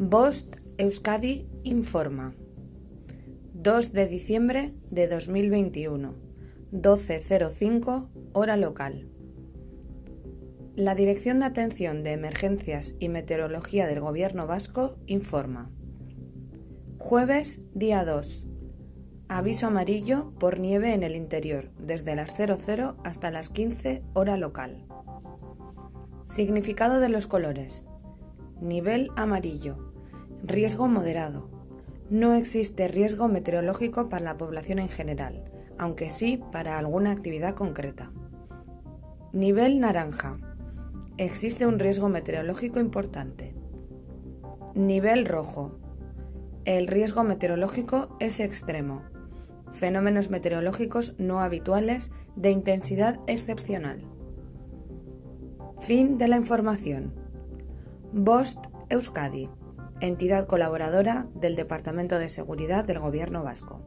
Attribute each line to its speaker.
Speaker 1: Bost Euskadi informa. 2 de diciembre de 2021, 12.05 hora local. La Dirección de Atención de Emergencias y Meteorología del Gobierno Vasco informa. Jueves, día 2. Aviso amarillo por nieve en el interior, desde las 00 hasta las 15 hora local. Significado de los colores. Nivel amarillo. Riesgo moderado. No existe riesgo meteorológico para la población en general, aunque sí para alguna actividad concreta. Nivel naranja. Existe un riesgo meteorológico importante. Nivel rojo. El riesgo meteorológico es extremo. Fenómenos meteorológicos no habituales de intensidad excepcional. Fin de la información. Bost Euskadi, entidad colaboradora del Departamento de Seguridad del Gobierno Vasco.